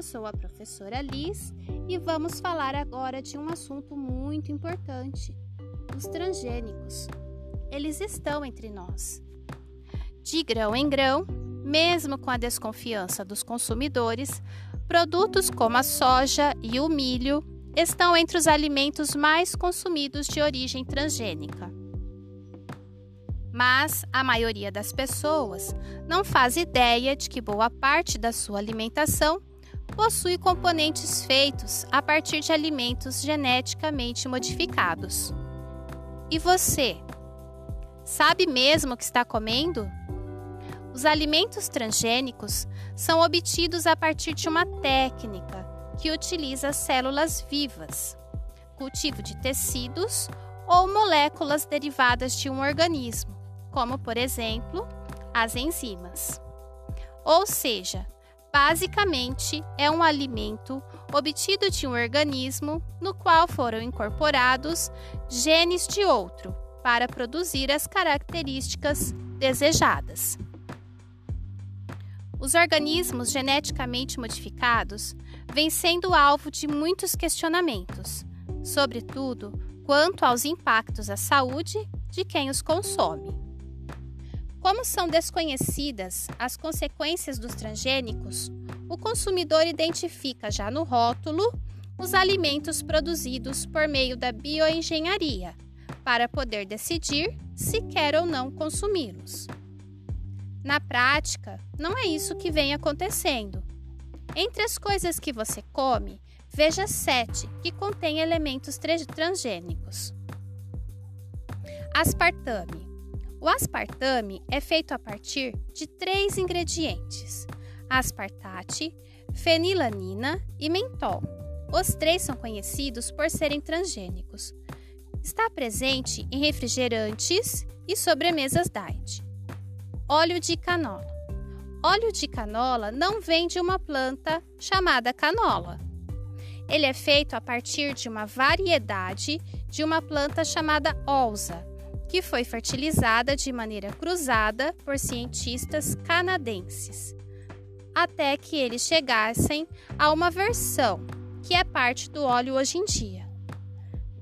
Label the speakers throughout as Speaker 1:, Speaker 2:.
Speaker 1: Eu sou a professora Liz e vamos falar agora de um assunto muito importante: os transgênicos. Eles estão entre nós. De grão em grão, mesmo com a desconfiança dos consumidores, produtos como a soja e o milho estão entre os alimentos mais consumidos de origem transgênica. Mas a maioria das pessoas não faz ideia de que boa parte da sua alimentação possui componentes feitos a partir de alimentos geneticamente modificados. E você? Sabe mesmo o que está comendo? Os alimentos transgênicos são obtidos a partir de uma técnica que utiliza células vivas, cultivo de tecidos ou moléculas derivadas de um organismo, como por exemplo as enzimas. Ou seja, basicamente é um alimento obtido de um organismo no qual foram incorporados genes de outro para produzir as características desejadas. Os organismos geneticamente modificados vêm sendo alvo de muitos questionamentos, sobretudo quanto aos impactos à saúde de quem os consome. Como são desconhecidas as consequências dos transgênicos, o consumidor identifica já no rótulo os alimentos produzidos por meio da bioengenharia, para poder decidir se quer ou não consumi-los. Na prática, não é isso que vem acontecendo. Entre as coisas que você come, veja sete que contêm elementos transgênicos. Aspartame. O aspartame é feito a partir de três ingredientes: aspartate, fenilanina e mentol. Os três são conhecidos por serem transgênicos. Está presente em refrigerantes e sobremesas diet. Óleo de canola. Óleo de canola não vem de uma planta chamada canola. Ele é feito a partir de uma variedade de uma planta chamada olza, que foi fertilizada de maneira cruzada por cientistas canadenses, até que eles chegassem a uma versão que é parte do óleo hoje em dia.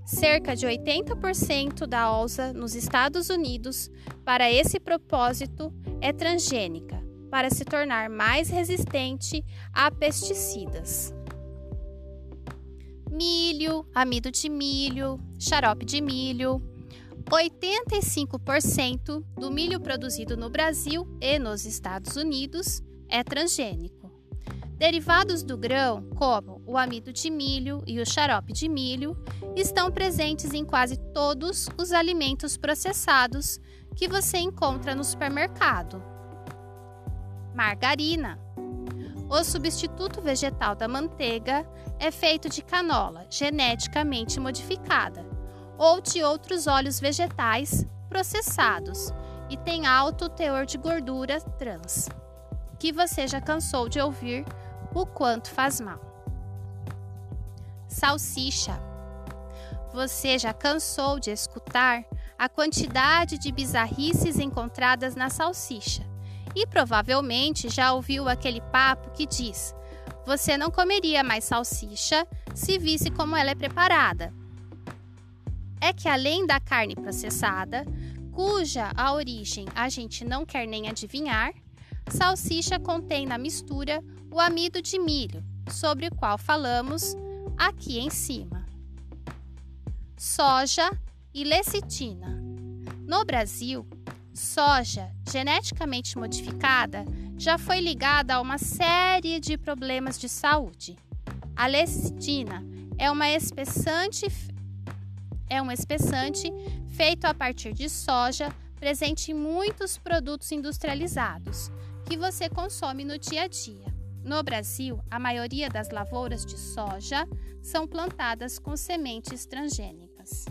Speaker 1: Cerca de 80% da olza nos Estados Unidos, para esse propósito, é transgênica, para se tornar mais resistente a pesticidas. Milho, amido de milho, xarope de milho. 85% do milho produzido no Brasil e nos Estados Unidos é transgênico. Derivados do grão, como o amido de milho e o xarope de milho, estão presentes em quase todos os alimentos processados que você encontra no supermercado. Margarina. O substituto vegetal da manteiga é feito de canola geneticamente modificada ou de outros óleos vegetais processados e tem alto teor de gordura trans, que você já cansou de ouvir o quanto faz mal. Salsicha. Você já cansou de escutar a quantidade de bizarrices encontradas na salsicha e provavelmente já ouviu aquele papo que diz: você não comeria mais salsicha se visse como ela é preparada. É que além da carne processada, cuja a origem a gente não quer nem adivinhar, salsicha contém na mistura o amido de milho, sobre o qual falamos aqui em cima. Soja e lecitina. No Brasil, soja geneticamente modificada já foi ligada a uma série de problemas de saúde. A lecitina é uma espessante é um espessante feito a partir de soja, presente em muitos produtos industrializados que você consome no dia a dia. No Brasil, a maioria das lavouras de soja são plantadas com sementes transgênicas.